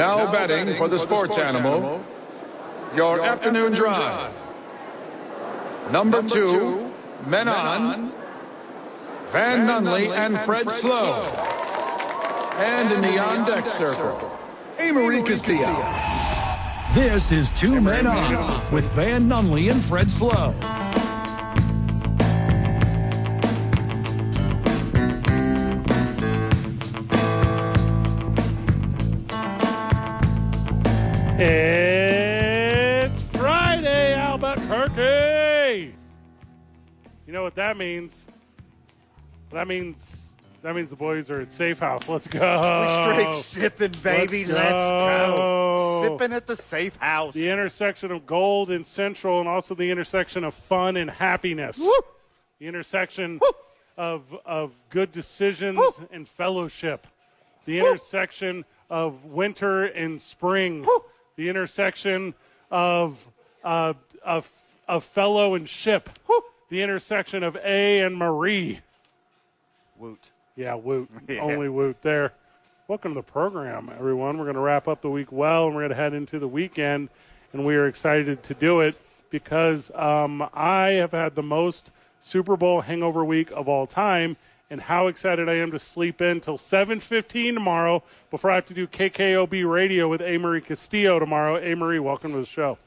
Now betting for the sports animal, your afternoon drive. Number two, men on, Van Nunley and Fred Slow. And in the on deck circle, Amory Castillo. This is Two Men On with Van Nunley and Fred Slow. You know what that means? That means that means the boys are at Safe House. Let's go. We Straight sipping, baby. Let's Let's, go. go. Sipping at the safe house. The intersection of gold and central, and also the intersection of fun and happiness. The intersection of of good decisions and fellowship. The intersection of winter and spring. The intersection of uh, of of fellow and ship. The intersection of A and Marie. Woot. Yeah, Woot. Yeah. Only Woot there. Welcome to the program, everyone. We're going to wrap up the week well, and we're going to head into the weekend, and we are excited to do it because um, I have had the most Super Bowl hangover week of all time, and how excited I am to sleep in till 7.15 tomorrow before I have to do KKOB radio with Amory Castillo tomorrow. Amory, welcome to the show.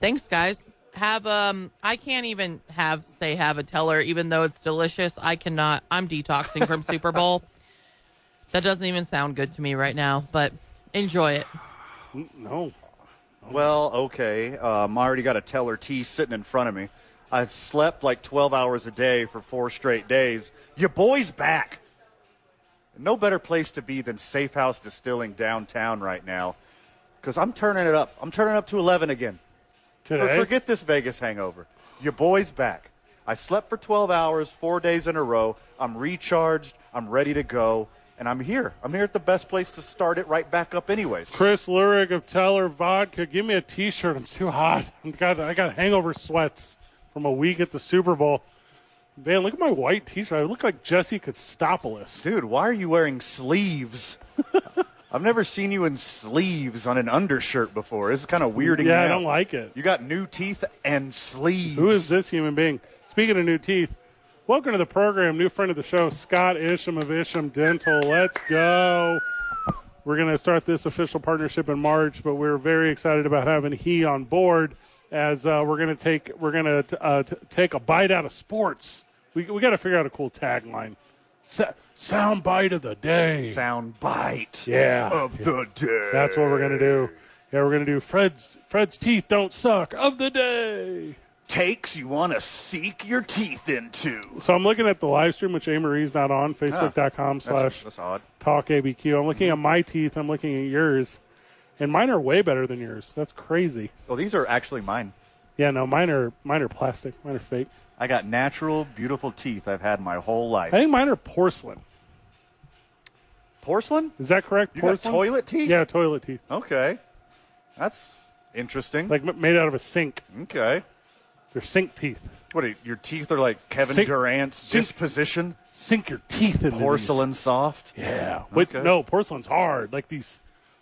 Thanks, guys. Have um, I can't even have say have a teller, even though it's delicious. I cannot. I'm detoxing from Super Bowl. That doesn't even sound good to me right now, but enjoy it. No. Well, okay. Um, I already got a Teller tea sitting in front of me. I've slept like 12 hours a day for four straight days. Your boy's back. No better place to be than Safe House Distilling downtown right now because I'm turning it up. I'm turning up to 11 again. Today? Forget this Vegas hangover. Your boy's back. I slept for 12 hours, four days in a row. I'm recharged. I'm ready to go. And I'm here. I'm here at the best place to start it right back up, anyways. Chris Lurig of Teller Vodka, give me a T-shirt. I'm too hot. I got I got hangover sweats from a week at the Super Bowl. Man, look at my white T-shirt. I look like Jesse Kostopoulos. Dude, why are you wearing sleeves? I've never seen you in sleeves on an undershirt before. It's kind of weirding Yeah, me I don't like it. You got new teeth and sleeves. Who is this human being? Speaking of new teeth, welcome to the program. New friend of the show, Scott Isham of Isham Dental. Let's go. We're going to start this official partnership in March, but we're very excited about having he on board as uh, we're going to take we're going to uh, t- take a bite out of sports. We we got to figure out a cool tagline. Sa- sound bite of the day. Sound bite Yeah. of the day. That's what we're gonna do. Yeah, we're gonna do Fred's Fred's teeth don't suck of the day. Takes you want to seek your teeth into. So I'm looking at the live stream, which Amarie's not on, ah, facebook.com That's, slash talk ABQ. I'm looking at my teeth, I'm looking at yours, and mine are way better than yours. That's crazy. Well, these are actually mine. Yeah, no, mine are mine are plastic. Mine are fake. I got natural, beautiful teeth I've had my whole life. I think mine are porcelain. Porcelain? Is that correct? You got porcelain? toilet teeth? Yeah, toilet teeth. Okay. That's interesting. Like m- made out of a sink. okay. They're sink teeth. What are, your teeth are like Kevin Sink- Durant's sink- disposition? Sink your teeth these. Porcelain soft? Yeah. Wait, Okay. no, porcelain's hard. Like these,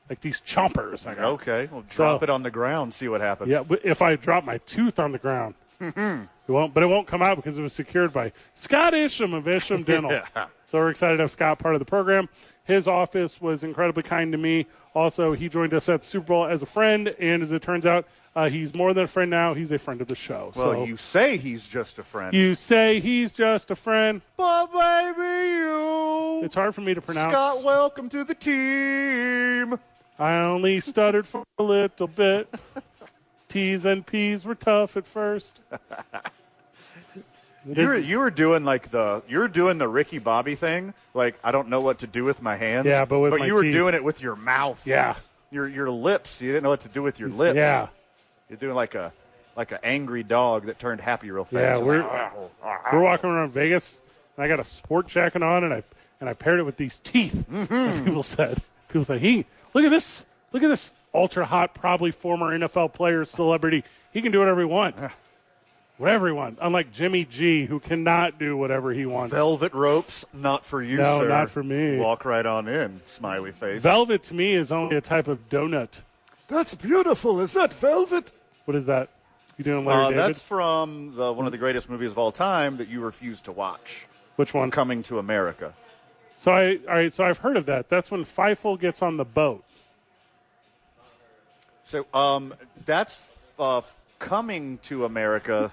like these chompers. I got. Okay. Well, drop So- it on the ground, see what happens. Yeah, but if I drop my tooth on the ground, Mm-hmm. It won't. But it won't come out because it was secured by Scott Isham of Isham Dental. Yeah. So we're excited to have Scott part of the program. His office was incredibly kind to me. Also, he joined us at the Super Bowl as a friend, and as it turns out, uh, he's more than a friend now. He's a friend of the show. Well, so you say he's just a friend. you say he's just a friend. but baby, you. It's hard for me to pronounce. Scott, welcome to the team. I only stuttered for a little bit. T's and P's were tough at first. You were, you were doing like the you were doing the Ricky Bobby thing. Like I don't know what to do with my hands. Yeah, but with my you were teeth. doing it with your mouth. Yeah. Your your lips. You didn't know what to do with your lips. Yeah. You're doing like a like an angry dog that turned happy real fast. Yeah, we're like, we're walking around Vegas, and I got a sport jacket on, and I and I paired it with these teeth. Mm-hmm. People said, people said, he look at this, look at this ultra hot, probably former NFL player, celebrity. He can do whatever he wants. Whatever he wants. Unlike Jimmy G, who cannot do whatever he wants. Velvet ropes, not for you, No, sir. not for me. Walk right on in, smiley face. Velvet to me is only a type of donut. That's beautiful. Is that velvet? What is that? You doing Larry Uh, David? that's from the, one of the greatest movies of all time that you refuse to watch. Which one? Coming to America. So I all right. So I've heard of that. That's when Fievel gets on the boat. So um, that's uh, coming to America.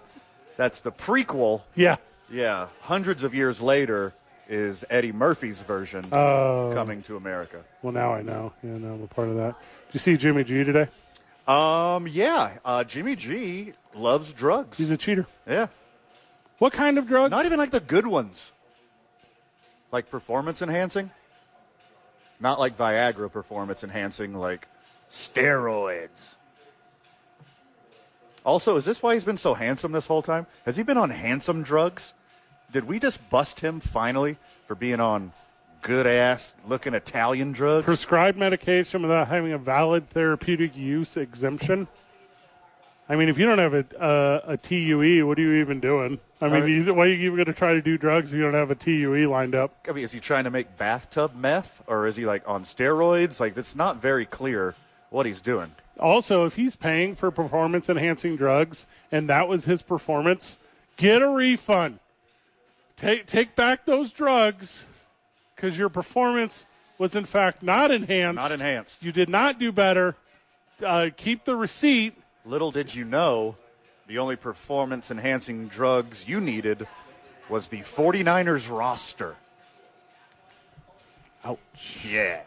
That's the prequel. Yeah. Yeah, hundreds of years later is Eddie Murphy's version Oh. coming to America. Well, now I know. Yeah, now I'm a part of that. Did you see Jimmy G today? Um, yeah, uh, Jimmy G loves drugs. He's a cheater. yeah, What kind of drugs? not even like the good ones, like performance enhancing. Not like Viagra performance enhancing, like steroids. Also, is this why he's been so handsome this whole time? Has he been on handsome drugs? Did we just bust him finally for being on good ass looking Italian drugs? prescribed medication without having a valid therapeutic use exemption. I mean, if you don't have a a, a TUE, what are you even doing? I mean, Uh, you, why are you even going to try to do drugs if you don't have a TUE lined up? I mean, is he trying to make bathtub meth or is he like on steroids? Like, it's not very clear what he's doing. Also, if he's paying for performance enhancing drugs and that was his performance, get a refund. Take take back those drugs because your performance was in fact not enhanced. Not enhanced. You did not do better. Uh, keep the receipt. Little did you know, the only performance enhancing drugs you needed was the 49ers roster. Ouch. Yeah.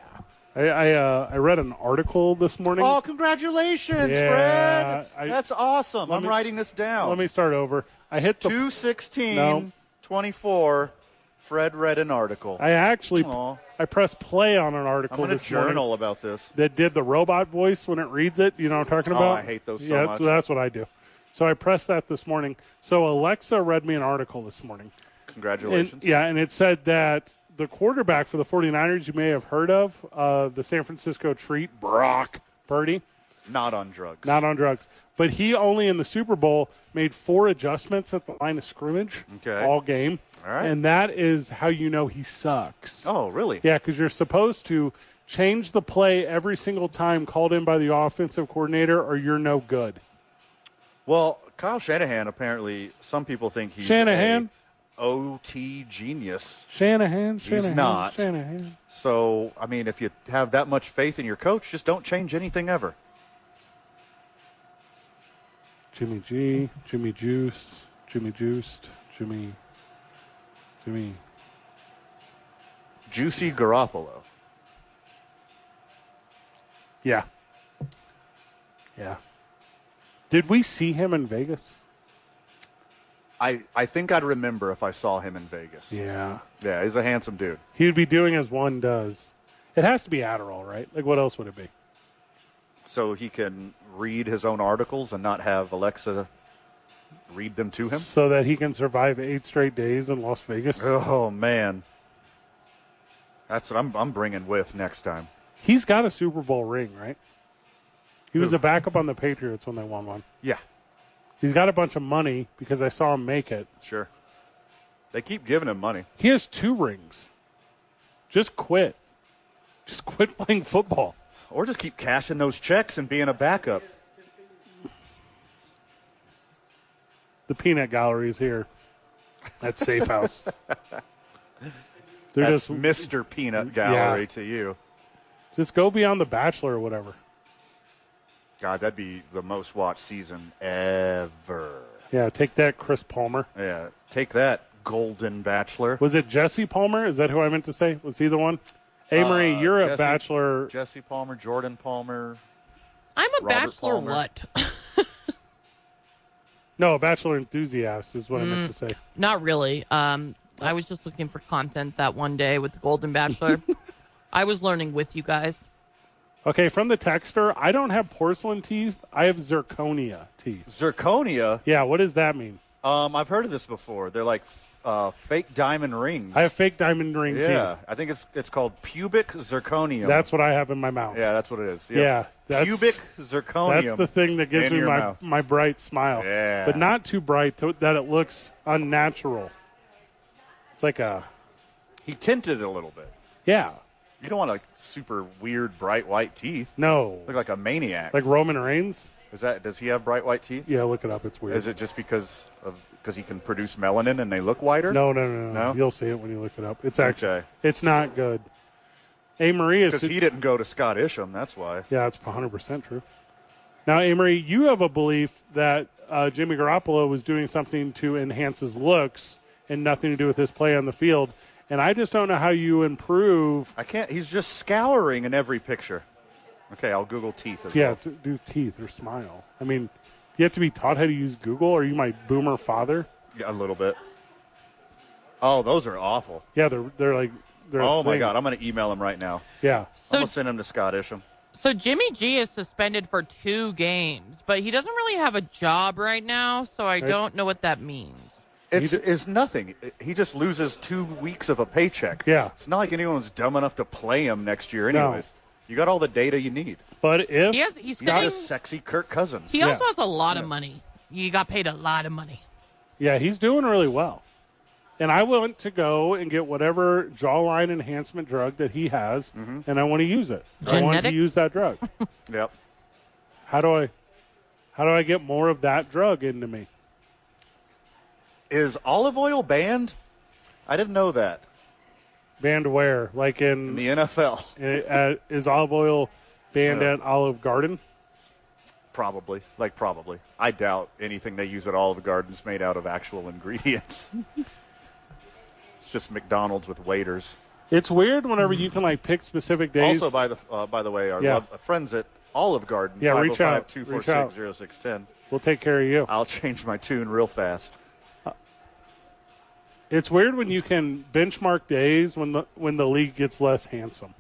I I, uh, I read an article this morning. Oh, congratulations, Yeah, Fred. I- That's awesome. I'm me- writing this down. Let me start over. I hit the. 216 No. 24. Fred read an article. I actually Aw. I pressed play on an article I'm going to this morning journal about this. that did the robot voice when it reads it. You know what I'm talking Oh, about? I hate those so yeah, much. That's, that's what I do. So I pressed that this morning. So Alexa read me an article this morning. And, Congratulations. yeah, and it said that the quarterback for the 49ers you may have heard of, uh, the San Francisco treat, Brock Purdy. Not on drugs. not on drugs. But he only in the Super Bowl made four adjustments at the line of scrimmage Okay. all game. All right. And that is how you know he sucks. oh, really? Yeah, because you're supposed to change the play every single time called in by the offensive coordinator or you're no good. Well, Kyle Shanahan apparently, some people think he's Shanahan? OT genius. Shanahan, Shanahan, not. Shanahan. So, I mean, if you have that much faith in your coach, just don't change anything ever. Jimmy G, Jimmy Juice, Jimmy Juiced, Jimmy, Jimmy. Juicy Garoppolo. Yeah. Yeah. Did we see him in Vegas? I, I think I'd remember if I saw him in Vegas. Yeah. Yeah, he's a handsome dude. He would be doing as one does. It has to be Adderall, right? Like, what else would it be? So he can read his own articles and not have Alexa read them to him. So that he can survive eight straight days in Las Vegas. Oh, man. That's what I'm, I'm bringing with next time. He's got a Super Bowl ring, right? He was a backup on the Patriots when they won one. Yeah, He's got a bunch of money because I saw him make it. sure. They keep giving him money. He has two rings. Just quit. Just quit playing football. Or just keep cashing those checks and being a backup. The peanut gallery is here at Safe House. They're That's just Mr. Peanut Gallery Yeah. to you. just go beyond the Bachelor or whatever. God, that'd be the most watched season ever. Yeah, take that, Chris Palmer. Yeah, take that, Golden Bachelor. Was it Jesse Palmer? Is that who I meant to say? Was he the one? Hey, Marie, Uh, you're a bachelor. Jesse Palmer, Jordan Palmer. I'm a Robert bachelor. Palmer. What? No, a bachelor enthusiast is what I Mm. meant to say. Not really. Um, I was just looking for content that one day with the Golden Bachelor. I was learning with you guys. Okay, from the texter, I don't have porcelain teeth. I have zirconia teeth. Zirconia. Yeah, what does that mean? Um, I've heard of this before. They're like uh, fake diamond rings. I have fake diamond ring yeah, teeth. I think it's it's called pubic zirconium. That's what I have in my mouth. yeah, that's what it is. Yeah, that's- pubic zirconium. That's the thing that gives in me your my mouth. my bright smile. Yeah. But not too bright to, that it looks unnatural. It's like a He tinted it a little bit. yeah. You don't want like super weird bright white teeth. No. Look like a maniac. Like Roman Reigns? is that? Does he have bright white teeth? Yeah, look it up. It's weird. Is it just because of because he can produce melanin and they look whiter? No, no, no, no, No? You'll see it when you look it up. It's actually Okay. it's not good. A Marie is because he didn't go to Scott Isham. That's why. Yeah, that's 100% true. Now, Amory, you have a belief that uh, Jimmy Garoppolo was doing something to enhance his looks and nothing to do with his play on the field. And I just don't know how you improve. I can't. He's just scouring in every picture. Okay, I'll Google teeth as Yeah, well. do teeth or smile. I mean, you have to be taught how to use Google. Are you my boomer father? Yeah, a little bit. Oh, those are awful. Yeah, they're they're like they're. Oh my. God, I'm going to email him right now. Yeah, I'm going to send him to Scott Isham. So Jimmy G is suspended for two games, but he doesn't really have a job right now, so I don't know what that means. It's, d- it's nothing. He just loses two weeks of a paycheck. Yeah. It's not like anyone's dumb enough to play him next year, No. anyways. You got all the data you need. but if He has he's He's not a sexy Kirk Cousins. he also Yeah. has a lot of money. He got paid a lot of money. Yeah, he's doing really well. And I want to go and get whatever jawline enhancement drug that he has, mm-hmm. and I want to use it. I want to use that drug. Yep. how do I, how do I get more of that drug into me? Is olive oil banned? I didn't know that. Banned where? Like in, In the NFL. uh, is olive oil banned at Olive Garden? Probably. Like, probably. I doubt anything they use at Olive Garden is made out of actual ingredients. it's just McDonald's with waiters. It's weird whenever you can like pick specific days. Also, by the uh, by the way, our Yeah. love, uh, friends at Olive Garden, Yeah, reach out. 246 we'll take care of you. I'll change my tune real fast. It's weird when you can benchmark days when the when the league gets less handsome.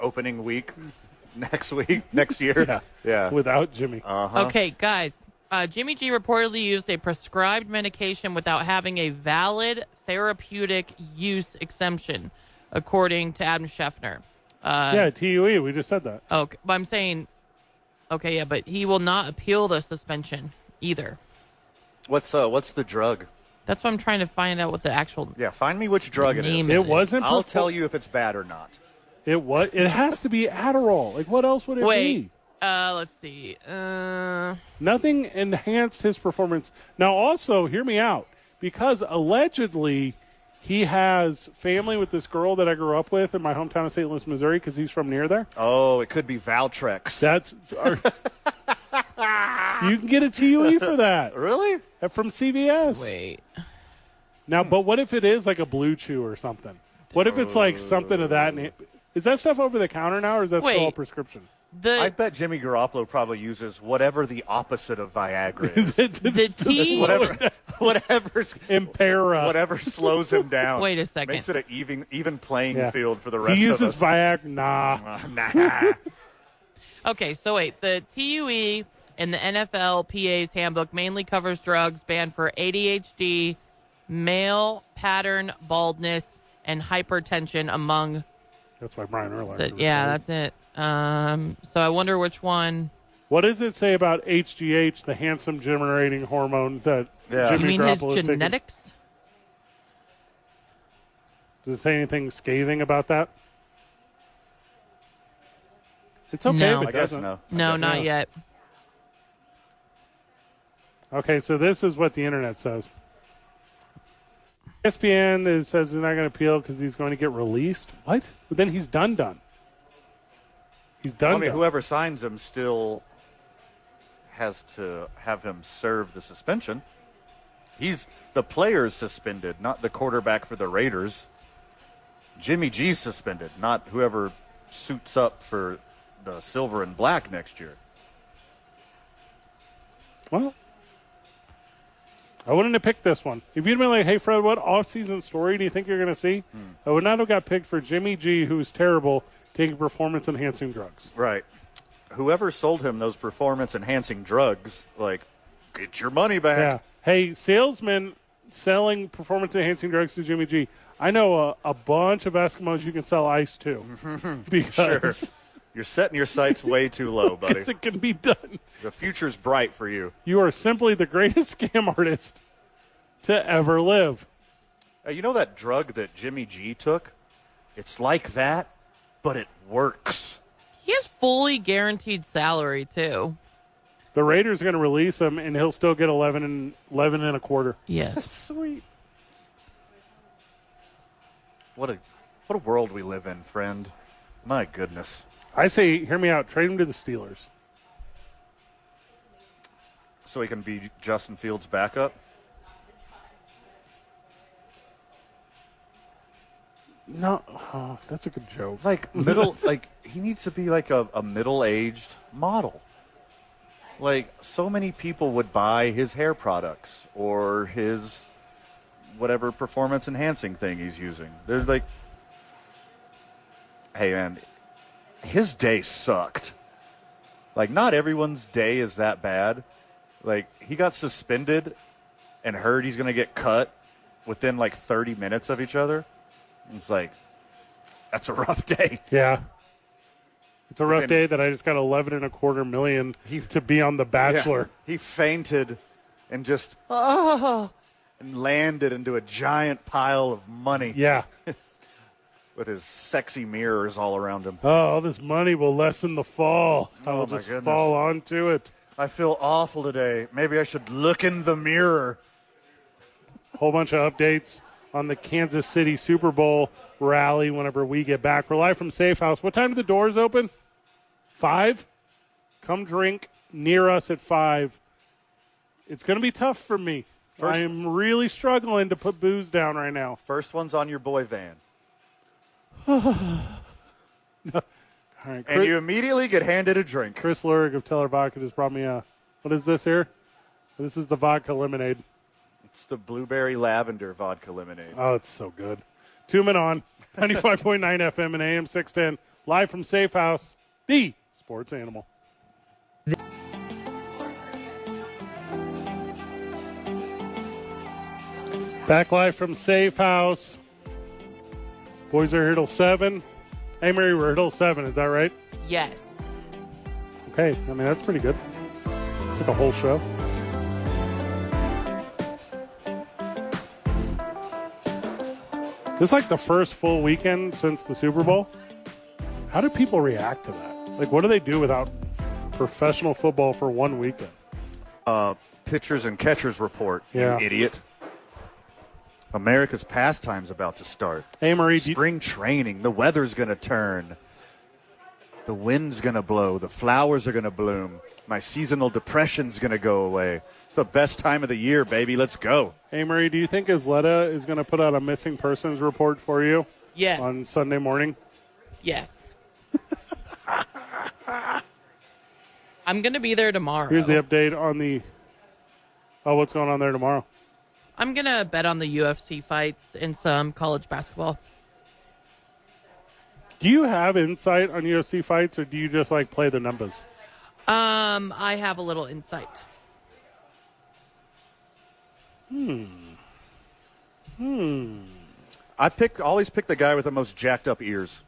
Opening week, next week, next year. Yeah. yeah. Without Jimmy. uh-huh. Okay, guys. Uh, Jimmy G reportedly used a prescribed medication without having a valid therapeutic use exemption, according to Adam Schefter. Uh, yeah, TUE. We just said that. Okay, but I'm saying, okay, yeah, but he will not appeal the suspension either. What's uh, what's the drug? That's what I'm trying to find out what the actual. Yeah, find me which drug it is. Name It wasn't. I'll perfor- tell you if it's bad or not. It was. It has to be Adderall. Like what else would it Wait, be? uh, let's see. Uh, Nothing enhanced his performance. Now, also, hear me out, because allegedly he has family with this girl that I grew up with in my hometown of St. Louis, Missouri, because he's from near there. Oh, it could be Valtrex. That's are- you can get a TUE for that really? from CVS. wait. Now, but what if it is like a Blue Chew or something? What if it's like something of that? na- Is that stuff over the counter now, or is that still a prescription? The I bet Jimmy Garoppolo probably uses whatever the opposite of Viagra is. the T. whatever, whatever's, Impera. whatever slows him down. Wait a second. Makes it an even even playing Yeah. field for the rest He of uses us. Viagra. Nah. nah. Okay, so wait, the TUE in the NFLPA's handbook mainly covers drugs banned for ADHD, male pattern baldness, and hypertension among. That's why Brian Urlacher. The, yeah, that's it. Um, so I wonder which one. What does it say about HGH, the handsome generating hormone that Yeah. Jimmy You mean his Garoppolo is taking? genetics? Does it say anything scathing about that? It's okay. No. if it I guess doesn't. no. I No, guess not no. yet. Okay, so this is what the internet says. ESPN is, says they're not going to appeal because he's going to get released. What? But then he's done. Done. He's done. I mean, done. whoever signs him still has to have him serve the suspension. He's the player's suspended, not the quarterback for the Raiders. Jimmy G's suspended, not whoever suits up for the silver and black next year. Well, I wouldn't have picked this one. If you'd been like, "Hey, Fred, what off-season story do you think you're going to see?" Hmm. I would not have got picked for Jimmy G, who's terrible, taking performance-enhancing drugs. Right. Whoever sold him those performance enhancing drugs, like, get your money back. Yeah. Hey, salesman selling performance enhancing drugs to Jimmy G. I know a, a bunch of Eskimos you can sell ice to because You're setting your sights way too low, buddy. it can be done. The future's bright for you. You are simply the greatest scam artist to ever live. Uh, you know that drug that Jimmy G took? It's like that, but it works. He has fully guaranteed salary too. The Raiders are going to release him, and he'll still get 11 and 11 and a quarter. Yes. Sweet. What a what a world we live in, friend. My goodness. I say, hear me out. Trade him to the Steelers. So he can be Justin Fields' backup. No, oh, that's a good joke. Like middle, like he needs to be like a, a middle-aged model. Like so many people would buy his hair products or his whatever performance enhancing thing he's using. They're like, hey man, his day sucked. Like not everyone's day is that bad. Like he got suspended and heard he's gonna get cut within like 30 minutes of each other. It's like that's a rough day. Yeah. It's a rough day that I just got 11 and a quarter million to be on The Bachelor. Yeah. He fainted and just ah, and landed into a giant pile of money Yeah. with his sexy mirrors all around him. Oh, all this money will lessen the fall. I Oh, will my just goodness. fall onto it. I feel awful today. Maybe I should look in the mirror. Whole bunch of updates on the Kansas City Super Bowl rally whenever we get back. We're live from Safe House. What time do the doors open? Five? Come drink near us at five. It's going to be tough for me. First- I am really struggling to put booze down right now. First one's on your boy van. All right, And you immediately get handed a drink. Chris Lurig of Teller Vodka just brought me a. What is this here? This is the vodka lemonade. It's the blueberry lavender vodka lemonade. Oh, it's so good. Two men on 95.9 FM and AM 610, live from Safe House, the sports animal. Back live from Safe House. Boys are here till 7. Hey, Mary, we're here till 7. Is that right? Yes. Okay. I mean, that's pretty good. Took a whole show. This is like the first full weekend since the Super Bowl. How do people react to that? Like, what do they do without professional football for one weekend? Uh, pitchers and catchers report. Yeah. You idiot. America's pastime's about to start. Hey, Marie, do you, Spring training. The weather's going to turn. The wind's going to blow. The flowers are going to bloom. My seasonal depression's going to go away. It's the best time of the year, baby. Let's go. hey, Marie, do you think Isleta is going to put out a missing persons report for you Yes. on Sunday morning? yes. I'm going to be there tomorrow. Here's the update on the. Oh, what's going on there tomorrow? I'm going to bet on the UFC fights and some college basketball. Do you have insight on UFC fights, or do you just like play the numbers? Um, I have a little insight. Hmm. Hmm. I pick always pick the guy with the most jacked up ears.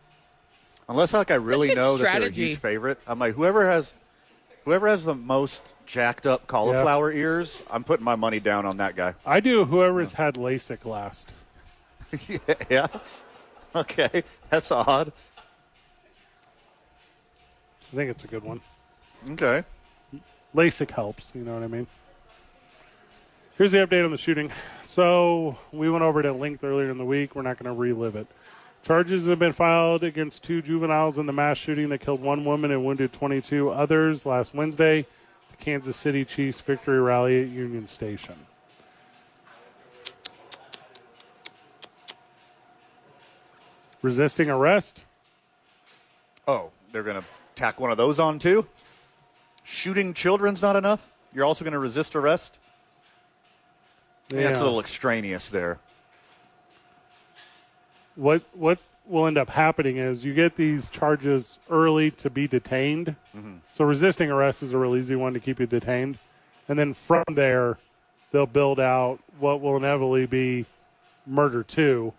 Unless like I really good know that they're a huge favorite. I'm like whoever has whoever has the most jacked up cauliflower ears, I'm putting my money down on that guy. I do. Whoever's had LASIK last. yeah. Okay. That's odd. I think it's a good one. Okay. LASIK helps. You know what I mean? Here's the update on the shooting. So we went over it at length earlier in the week. We're not going to relive it. Charges have been filed against two juveniles in the mass shooting that killed one woman and wounded 22 others last Wednesday. The Kansas City Chiefs victory rally at Union Station. Resisting arrest. Oh, they're gonna tack one of those on too? Shooting children's not enough? You're also gonna resist arrest? Yeah. That's a little extraneous there. what what will end up happening is you get these charges early to be detained. Mm-hmm. So resisting arrest is a real easy one to keep you detained, and then from there, they'll build out what will inevitably be Murder 2.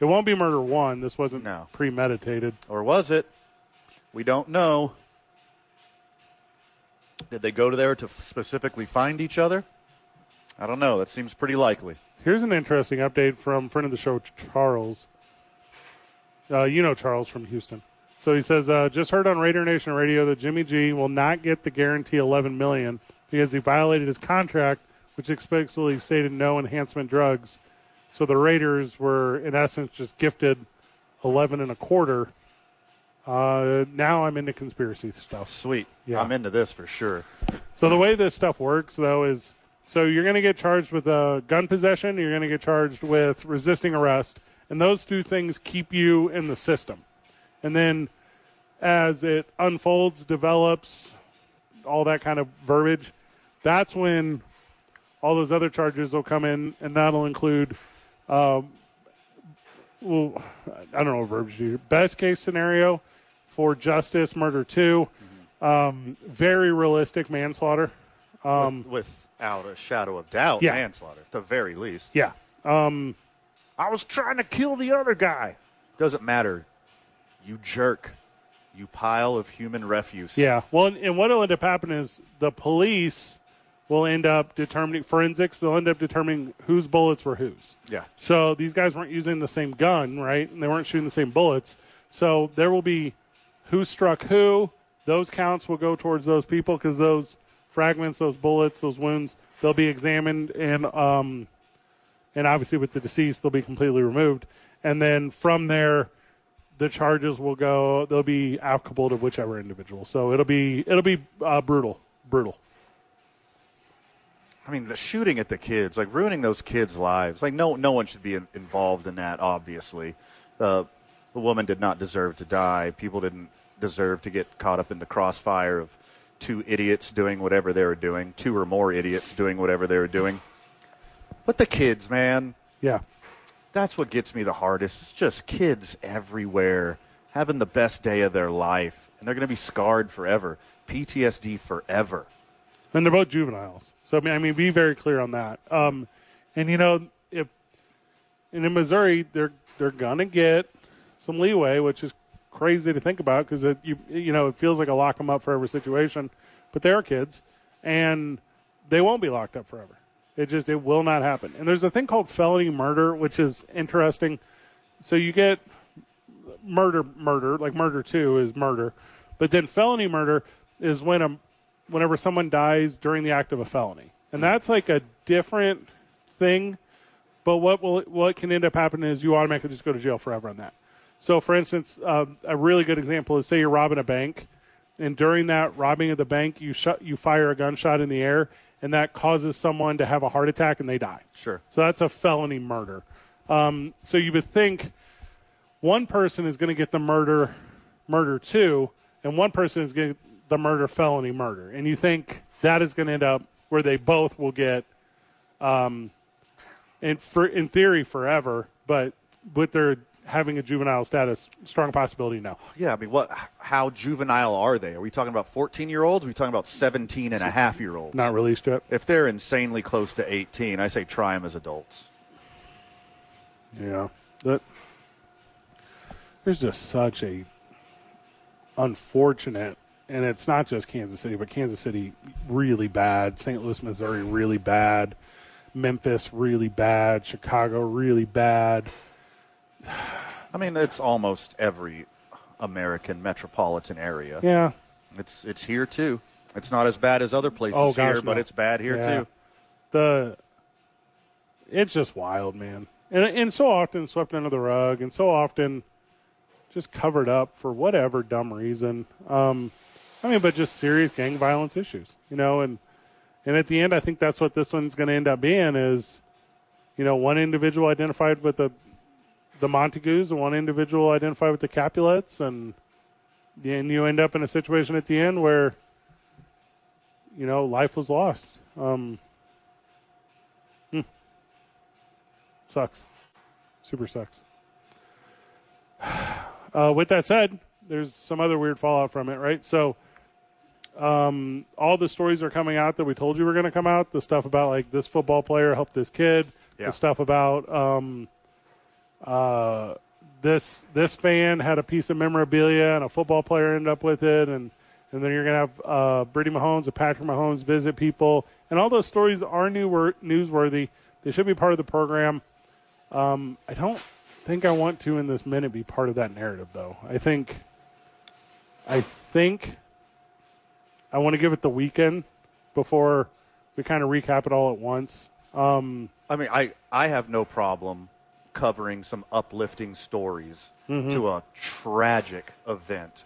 It won't be Murder 1. This wasn't Mm-hmm. No. premeditated. Or was it? We don't know. Did they go to there to specifically find each other? I don't know. That seems pretty likely. Here's an interesting update from friend of the show, Charles. Uh, you know Charles from Houston. So he says, uh, just heard on Raider Nation Radio that Jimmy G will not get the guarantee 11 million because he violated his contract, which explicitly stated no enhancement drugs. So the Raiders were, in essence, just gifted 11 and a quarter. Uh, now I'm into conspiracy stuff. Sweet. Yeah. I'm into this for sure. So the way this stuff works, though, is so you're going to get charged with uh, gun possession. You're going to get charged with resisting arrest, and those two things keep you in the system. And then, as it unfolds, develops, all that kind of verbiage, that's when all those other charges will come in, and that'll include. Um, well, I don't know what verbiage to use. Best case scenario for justice, murder 2 um, very realistic manslaughter. Um, Without a shadow of doubt, Yeah. manslaughter, at the very least. Yeah. Um, I was trying to kill the other guy. Doesn't matter. You jerk. You pile of human refuse. yeah. Well, and, and what will end up happening is the police will end up determining forensics. They'll end up determining whose bullets were whose. Yeah. So these guys weren't using the same gun, right? And they weren't shooting the same bullets. So there will be who struck who. Those counts will go towards those people because those fragments, those bullets, those wounds, they'll be examined and um, and obviously with the deceased, they'll be completely removed. And then from there, the charges will go. They'll be applicable to whichever individual. So it'll be it'll be uh, brutal, brutal. I mean, the shooting at the kids, like ruining those kids' lives. Like, no, no one should be in, involved in that. Obviously, the the woman did not deserve to die. People didn't deserve to get caught up in the crossfire of two idiots doing whatever they were doing, two or more idiots doing whatever they were doing. But the kids, man, Yeah. that's what gets me the hardest. It's just kids everywhere having the best day of their life, and they're going to be scarred forever. PTSD forever. And they're both juveniles. So I mean, I mean, be very clear on that. Um, and you know, if and in Missouri, they're they're gonna get some leeway, which is crazy to think about because you you know it feels like a lock them up forever situation, but they are kids, and they won't be locked up forever. It just it will not happen. And there's a thing called felony murder, which is interesting. So you get murder, murder, like murder two is murder, but then felony murder is when a whenever someone dies during the act of a felony, and that's like a different thing. But what will what can end up happening is you automatically just go to jail forever on that. So, for instance, um, a really good example is say you're robbing a bank, and during that robbing of the bank, you shut you fire a gunshot in the air, and that causes someone to have a heart attack and they die. Sure. So that's a felony murder. Um, so you would think one person is going to get the murder, murder two, and one person is going the murder felony murder, and you think that is going to end up where they both will get, um, in for in theory forever, but with their having a juvenile status, strong possibility no. Yeah, I mean, what? How juvenile are they? Are we talking about 14 year olds? Are we talking about 17 and a half year olds? Not released yet. If they're insanely close to 18, I say try them as adults. Yeah, that there's just such a unfortunate, and it's not just Kansas City, but Kansas City really bad, St. Louis, Missouri really bad, Memphis really bad, Chicago really bad. I mean, it's almost every American metropolitan area. Yeah, It's it's here too. It's not as bad as other places Oh, gosh, here, but no. it's bad here Yeah. too. the it's just wild, man, and and so often swept under the rug, and so often just covered up for whatever dumb reason. Um, I mean, but just serious gang violence issues, you know, and and at the end, I think that's what this one's going to end up being is, you know, one individual identified with the the Montagues, and one individual identified with the Capulets, and and you end up in a situation at the end where, you know, life was lost. Um, hmm. Sucks. Super sucks. Uh, with that said, there's some other weird fallout from it, right? So, um, all the stories are coming out that we told you were going to come out. The stuff about like this football player helped this kid. Yeah. The stuff about um, uh, this this fan had a piece of memorabilia and a football player ended up with it, and and then you're going to have uh, Brady Mahomes and Patrick Mahomes visit people, and all those stories are new newsworthy. They should be part of the program. Um, I don't think I want to in this minute be part of that narrative, though. I think, I think, I want to give it the weekend before we kind of recap it all at once. Um, I mean, I, I have no problem covering some uplifting stories Mm-hmm. to a tragic event.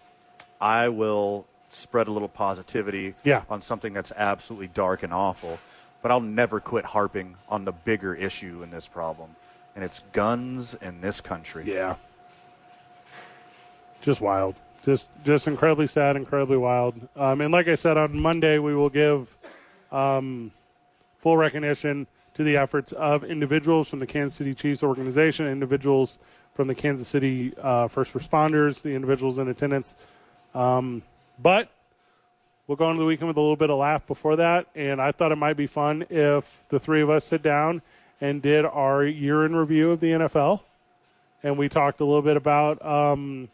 I will spread a little positivity Yeah. on something that's absolutely dark and awful, but I'll never quit harping on the bigger issue in this problem, and it's guns in this country. Yeah. Just wild. Just just incredibly sad, incredibly wild. Um, and like I said, on Monday we will give um, full recognition to the efforts of individuals from the Kansas City Chiefs organization, individuals from the Kansas City uh, first responders, the individuals in attendance. Um, but we'll go into the weekend with a little bit of laugh before that. And I thought it might be fun if the three of us sit down and did our year in review of the NFL and we talked a little bit about um,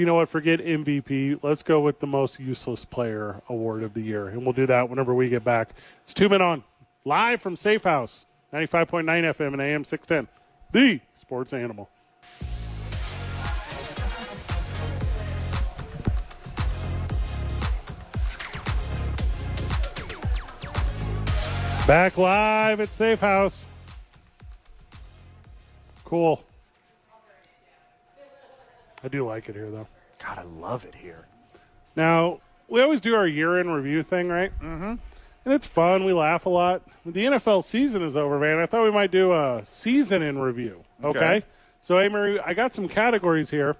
you know what? Forget mvp let's go with the most useless player award of the year and we'll do that whenever we get back. It's two men on live from safe house 95.9 fm and am 610 the sports animal. Back live at safe house. Cool I do like it here, though. God, I love it here. Now, we always do our year in review thing, right? Mm-hmm. And it's fun. We laugh a lot. The NFL season is over, man. I thought we might do a season in review. Okay. Okay. So, Amory, I got some categories here,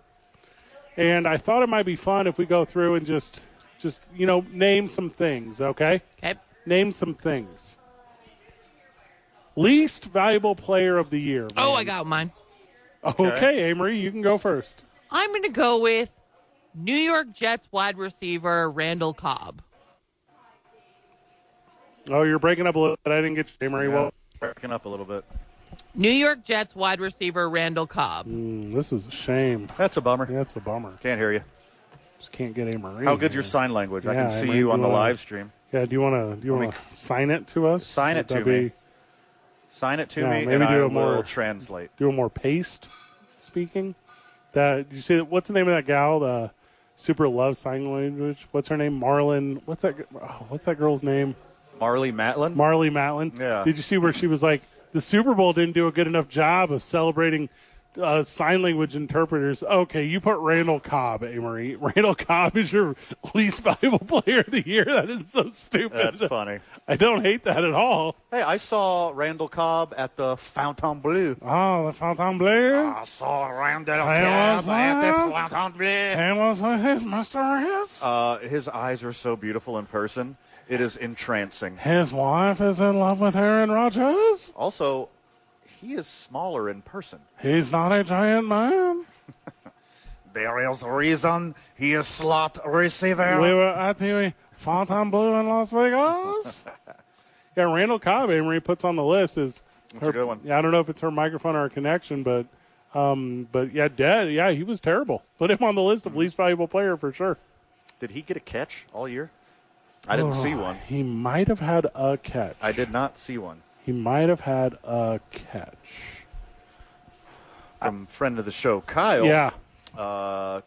and I thought it might be fun if we go through and just, just you know, name some things. Okay. Okay. Name some things. Least valuable player of the year. Oh. I got mine. Okay, Amory, you can go first. I'm going to go with New York Jets wide receiver Randall Cobb. Oh, you're breaking up a little bit. I didn't get you, Amory. Well, Breaking up a little bit. New York Jets wide receiver Randall Cobb. mm, this is a shame. That's a bummer. That's a bummer. Can't hear you. Just can't get a Amory. How good your sign language? I can see Amory, you on the wanna- live stream. Yeah, do you want to do you want to sign it to us? Sign it to that me. be- Sign it to Yeah, me, maybe and I do a will more- translate. Do a more paste speaking. That did you see? What's the name of that gal? The super love sign language. What's her name? Marlon. What's that? Oh, what's that girl's name? Marlee Matlin. Marlee Matlin. Yeah. Did you see where she was like, the Super Bowl didn't do a good enough job of celebrating uh, sign language interpreters? Okay, you put Randall Cobb, Amory. Randall Cobb is your least valuable player of the year. That is so stupid. That's funny. I don't hate that at all. Hey, I saw Randall Cobb at the Fontainebleau. Oh, the Fontainebleau. I saw Randall Hey, what's that? Fontainebleau. And was his mistress? Uh, his eyes are so beautiful in person. It is entrancing. His wife is in love with Aaron Rodgers. Also, he is smaller in person. He's not a giant man. There is a reason he is slot receiver. We were at the Fontainebleau in Las Vegas. yeah, Randall Cobb, Amory puts on the list is. That's a good one. Yeah, I don't know if it's her microphone or her connection, but, um, but yeah, Dad, yeah, he was terrible. Put him on the list of least valuable player for sure. Did he get a catch all year? I didn't see one. He might have had a catch. I did not see one. He might have had a catch. From friend of the show, Kyle. Yeah. Uh,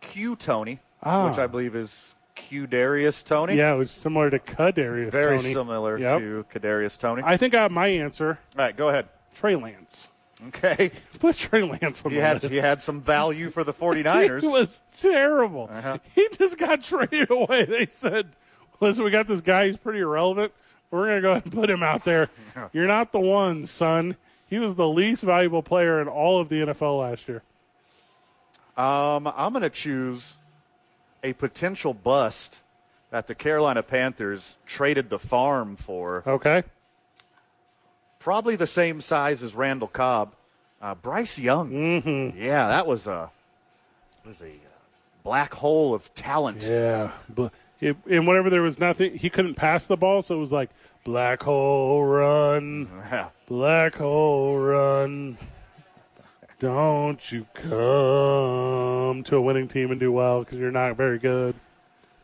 Q Toney, Ah. which I believe is Kadarius Toney. Yeah, it was similar to Kadarius Very Toney. similar Yep. to Kadarius Toney. I think I have my answer. All right, go ahead. Trey Lance. Okay. Put Trey Lance on He the had list. he had some value for the He 49ers. was terrible. Uh-huh. He just got traded away. They said, "Listen, we got this guy. He's pretty irrelevant. We're going to go ahead and put him out there. You're not the one, son." He was the least valuable player in all of the NFL last year. Um, I'm going to choose a potential bust that the Carolina Panthers traded the farm for. Okay. Probably the same size as Randall Cobb. Uh, Bryce Young. Mm-hmm. Yeah, that was a was a uh, black hole of talent. Yeah. It, and whenever there was nothing, he couldn't pass the ball, so it was like black hole run, black hole run. Don't you come to a winning team and do well because you're not very good.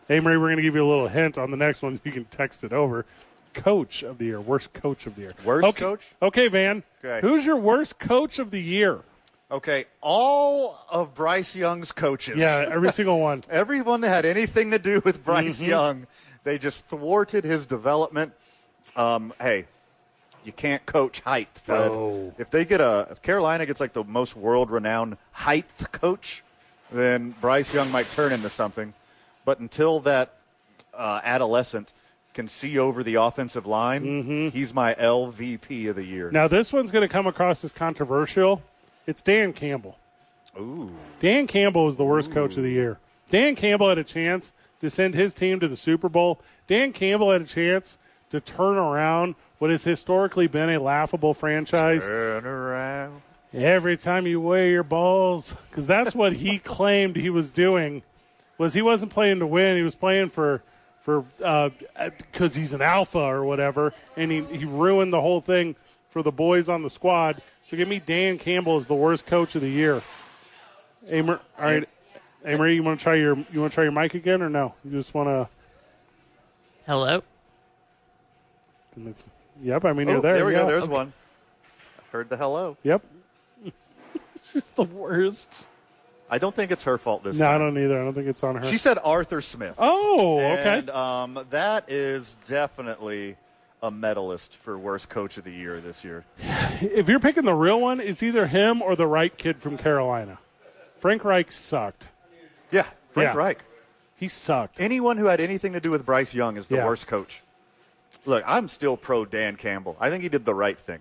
Hey, Marie, we're going to give you a little hint on the next one. You can text it over. Coach of the year, worst coach of the year. Worst okay. coach? Okay, Van. Okay. Who's your worst coach of the year? Okay, all of Bryce Young's coaches. Yeah, every single one. Everyone that had anything to do with Bryce Mm-hmm. Young, they just thwarted his development. Um, hey, you can't coach height, Fred. No. If they get a, if Carolina gets like the most world-renowned height coach, then Bryce Young might turn into something. But until that uh, adolescent can see over the offensive line, Mm-hmm. he's my LVP of the year. Now, this one's going to come across as controversial. It's Dan Campbell. Ooh, Dan Campbell is the worst coach of the year. Dan Campbell had a chance to send his team to the Super Bowl. Dan Campbell had a chance to turn around what has historically been a laughable franchise. turn around. Every time you weigh your balls, because that's what he claimed he was doing, was he wasn't playing to win. He was playing for for uh, uh, because he's an alpha or whatever, and he he ruined the whole thing for the boys on the squad. So give me Dan Campbell as the worst coach of the year. Amer, all right, Amory, you want to try your you want to try your mic again or no? You just want to. Hello. Yep, I mean Oh, you're there. there we yeah. go. There's one. Heard the hello. Yep. She's the worst. I don't think it's her fault this No, I don't either. I don't think it's on her. She said Arthur Smith. oh, okay. And um, that is definitely a medalist for worst coach of the year this year. if you're picking the real one, it's either him or the Reich kid from Carolina. Frank Reich sucked. Yeah, Frank Yeah. Reich. He sucked. Anyone who had anything to do with Bryce Young is the Yeah. worst coach. Look, I'm still pro Dan Campbell. I think he did the right thing.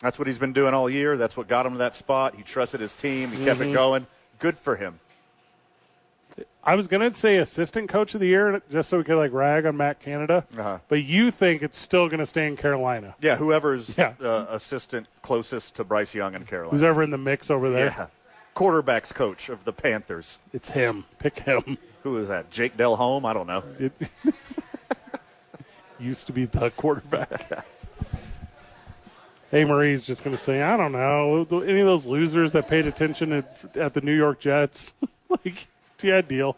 That's what he's been doing all year. That's what got him to that spot. He trusted his team. He kept Mm-hmm. it going. Good for him. I was gonna say assistant coach of the year just so we could like rag on Matt Canada, Uh-huh. but you think it's still gonna stay in Carolina. Yeah, whoever's Yeah. Uh, assistant closest to Bryce Young in Carolina. Who's ever in the mix over there? Yeah. Quarterbacks coach of the Panthers. It's him. Pick him. Who is that? Jake Delhomme? I don't know. It used to be the quarterback. hey, Marie's just going to say, I don't know. Any of those losers that paid attention at, at the New York Jets? like, yeah, deal.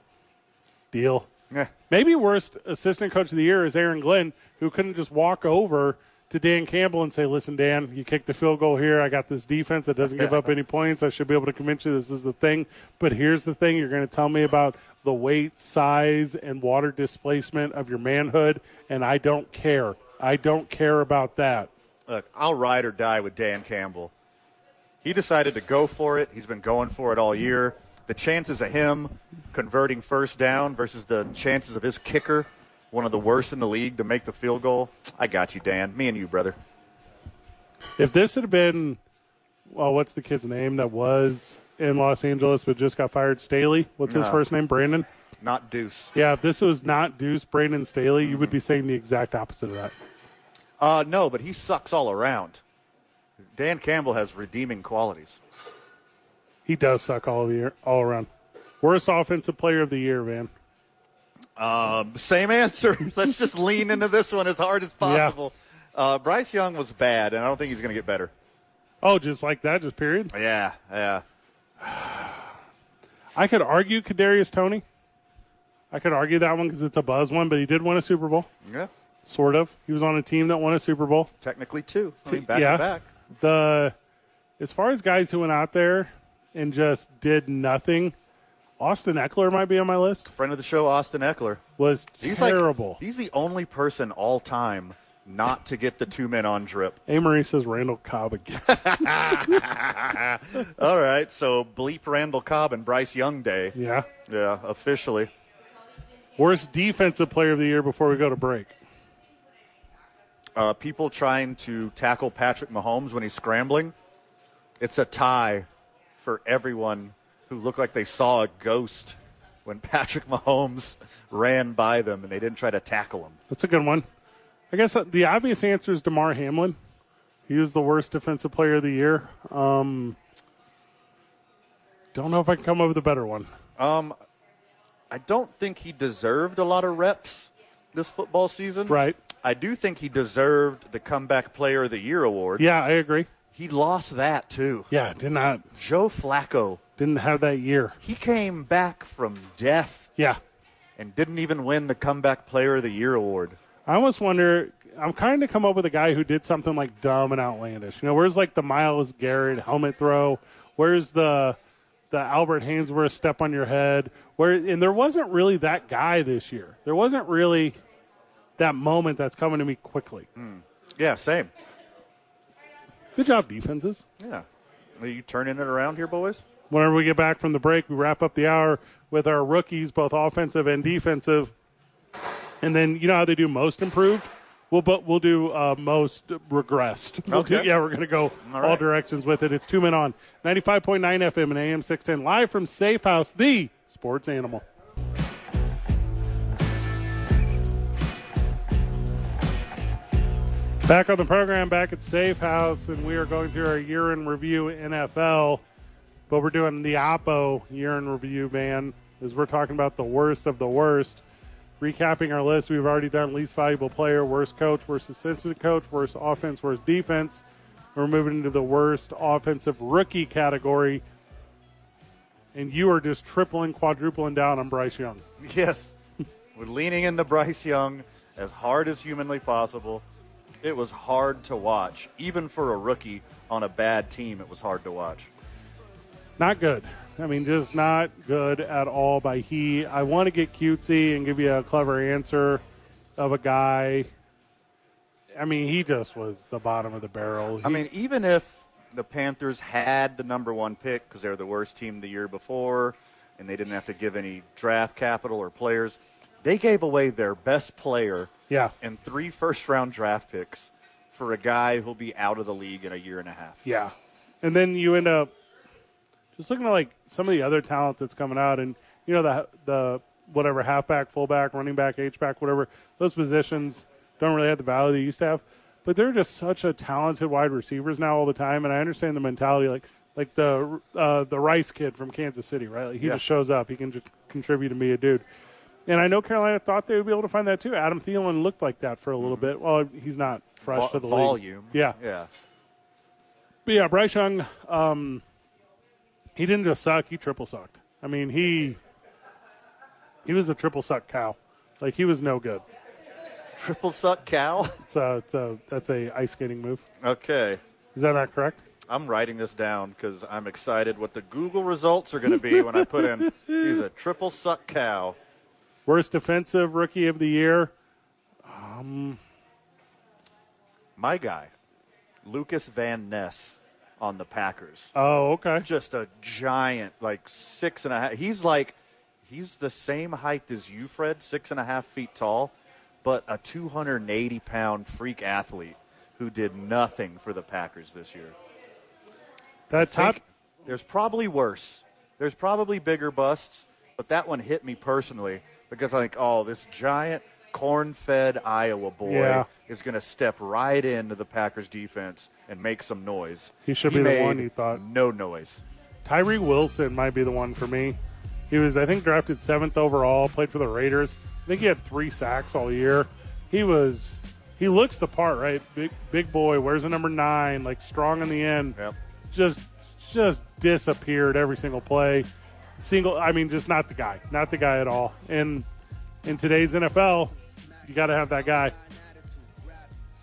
Deal. Eh. Maybe worst assistant coach of the year is Aaron Glenn, who couldn't just walk over to Dan Campbell and say, "Listen, Dan, you kicked the field goal here. I got this defense that doesn't give up any points. I should be able to convince you this is the thing. But here's the thing: you're going to tell me about the weight, size, and water displacement of your manhood, and I don't care. I don't care about that. Look, I'll ride or die with Dan Campbell. He decided to go for it. He's been going for it all year. The chances of him converting first down versus the chances of his kicker, one of the worst in the league, to make the field goal. I got you, Dan. Me and you, brother. If this had been, well, what's the kid's name that was in Los Angeles but just got fired? Staley. What's his No. first name? Brandon. Not Deuce. Yeah, if this was not Deuce Brandon Staley, you would be saying the exact opposite of that. Uh, no, but he sucks all around. Dan Campbell has redeeming qualities. He does suck all year, all around. Worst offensive player of the year, man. Um, same answer. Let's just lean into this one as hard as possible. Uh, Bryce Young was bad, and I don't think he's going to get better. Oh, just like that, just period. Yeah, yeah. I could argue Kadarius Toney. I could argue that one because it's a buzz one, but he did win a Super Bowl, Yeah, sort of. He was on a team that won a Super Bowl. technically two. I mean, back yeah. to back. The as far as guys who went out there and just did nothing, Austin Ekeler might be on my list. Friend of the show, Austin Ekeler. Was He's terrible. like he's the only person all time not to get the two men on drip. Amory says Randall Cobb again. All right, so bleep Randall Cobb and Bryce Young Day. yeah. Yeah, officially. Worst defensive player of the year before we go to break. Uh, people trying to tackle Patrick Mahomes when he's scrambling. It's a tie for everyone who looked like they saw a ghost when Patrick Mahomes ran by them and they didn't try to tackle him. That's a good one. I guess uh, the obvious answer is Damar Hamlin. He was the worst defensive player of the year. Um, don't know if I can come up with a better one. I don't think he deserved a lot of reps this football season. Right. I do think he deserved the comeback player of the year award. Yeah, I agree. He lost that too. Yeah, did not Joe Flacco, didn't have that year. he came back from death Yeah. and didn't even win the comeback player of the year award. I almost wonder. I'm trying to come up with a guy who did something like dumb and outlandish. You know, where's like the Myles Garrett helmet throw? Where's the the Albert Haynesworth step on your head? Where and there wasn't really that guy this year. There wasn't really that moment that's coming to me quickly. Hmm. Yeah, same. Good job, defenses. Yeah. Are you turning it around here, boys? Whenever we get back from the break, we wrap up the hour with our rookies, both offensive and defensive. And then you know how they do most improved? We'll but we'll do uh, most regressed. We'll do- Okay. yeah, we're gonna go all, All right. directions with it. It's two men on ninety five point nine FM and AM six ten live from Safe House, the sports animal. Back on the program, back at Safe House, and we are going through our year in review NFL. But we're doing the Oppo year in review, man, as we're talking about the worst of the worst. Recapping our list, we've already done least valuable player, worst coach, worst assistant coach, worst offense, worst defense. We're moving into the worst offensive rookie category. And you are just tripling, quadrupling down on Bryce Young. Yes. We're leaning into Bryce Young as hard as humanly possible. It was hard to watch. Even for a rookie on a bad team, it was hard to watch. Not good. I mean, just not good at all by he. I want to get cutesy and give you a clever answer of a guy. I mean, he just was the bottom of the barrel. I mean, even if the Panthers had the number one pick because they were the worst team the year before and they didn't have to give any draft capital or players, they gave away their best player yeah, and three first round draft picks for a guy who'll be out of the league in a year and a half. yeah. And then you end up just looking at like some of the other talent that's coming out, and you know the the whatever halfback, fullback, running back, H back, whatever those positions don't really have the value they used to have. But they're just such a talented wide receivers now all the time, and I understand the mentality like like the uh, the Rice kid from Kansas City, right? Like he Yeah. just shows up, he can just contribute and be a dude. And I know Carolina thought they would be able to find that too. Adam Thielen looked like that for a little bit. Well, he's not fresh Vo- to the league. volume. Yeah, Yeah. but yeah, Bryce Young, um, he didn't just suck; he triple sucked. I mean, he he was a triple suck cow. Like he was no good. Triple suck cow. It's a, it's a that's a ice skating move. okay. Is that not correct? I'm writing this down because I'm excited what the Google results are going to be when I put in he's a triple suck cow. Worst defensive rookie of the year. Um, My guy, Lukas Van Ness on the Packers. Oh, okay. Just a giant, like six and a half. He's like, he's the same height as you, Fred, six and a half feet tall, but a 280 pound freak athlete who did nothing for the Packers this year. That top. there's probably worse. There's probably bigger busts, but that one hit me personally because I think, oh, this giant corn-fed Iowa boy Yeah. is going to step right into the Packers defense and make some noise. He should be the one you thought. No noise. Tyree Wilson might be the one for me. He was, I think, drafted seventh overall. Played for the Raiders. I think he had three sacks all year. He was. He looks the part, right? Big, big boy. Wears a number nine. Like strong in the end. Yep. Just, just disappeared every single play. Single. I mean, just not the guy. Not the guy at all. And in today's NFL, you got to have that guy.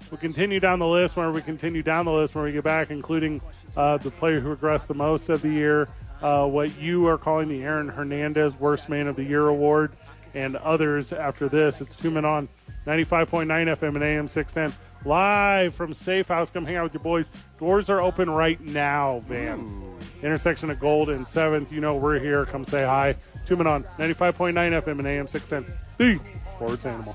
We'll continue down the list where we continue down the list when we get back, including uh, the player who regressed the most of the year, uh, what you are calling the Aaron Hernandez Worst Man of the Year award, and others after this. It's two men on 95.9 FM and AM 610. Live from Safe House. Come hang out with your boys. Doors are open right now, man. Intersection of Gold and 7th. You know we're here. Come say hi. Two men on 95.9 FM and AM 610. The Sports Animal.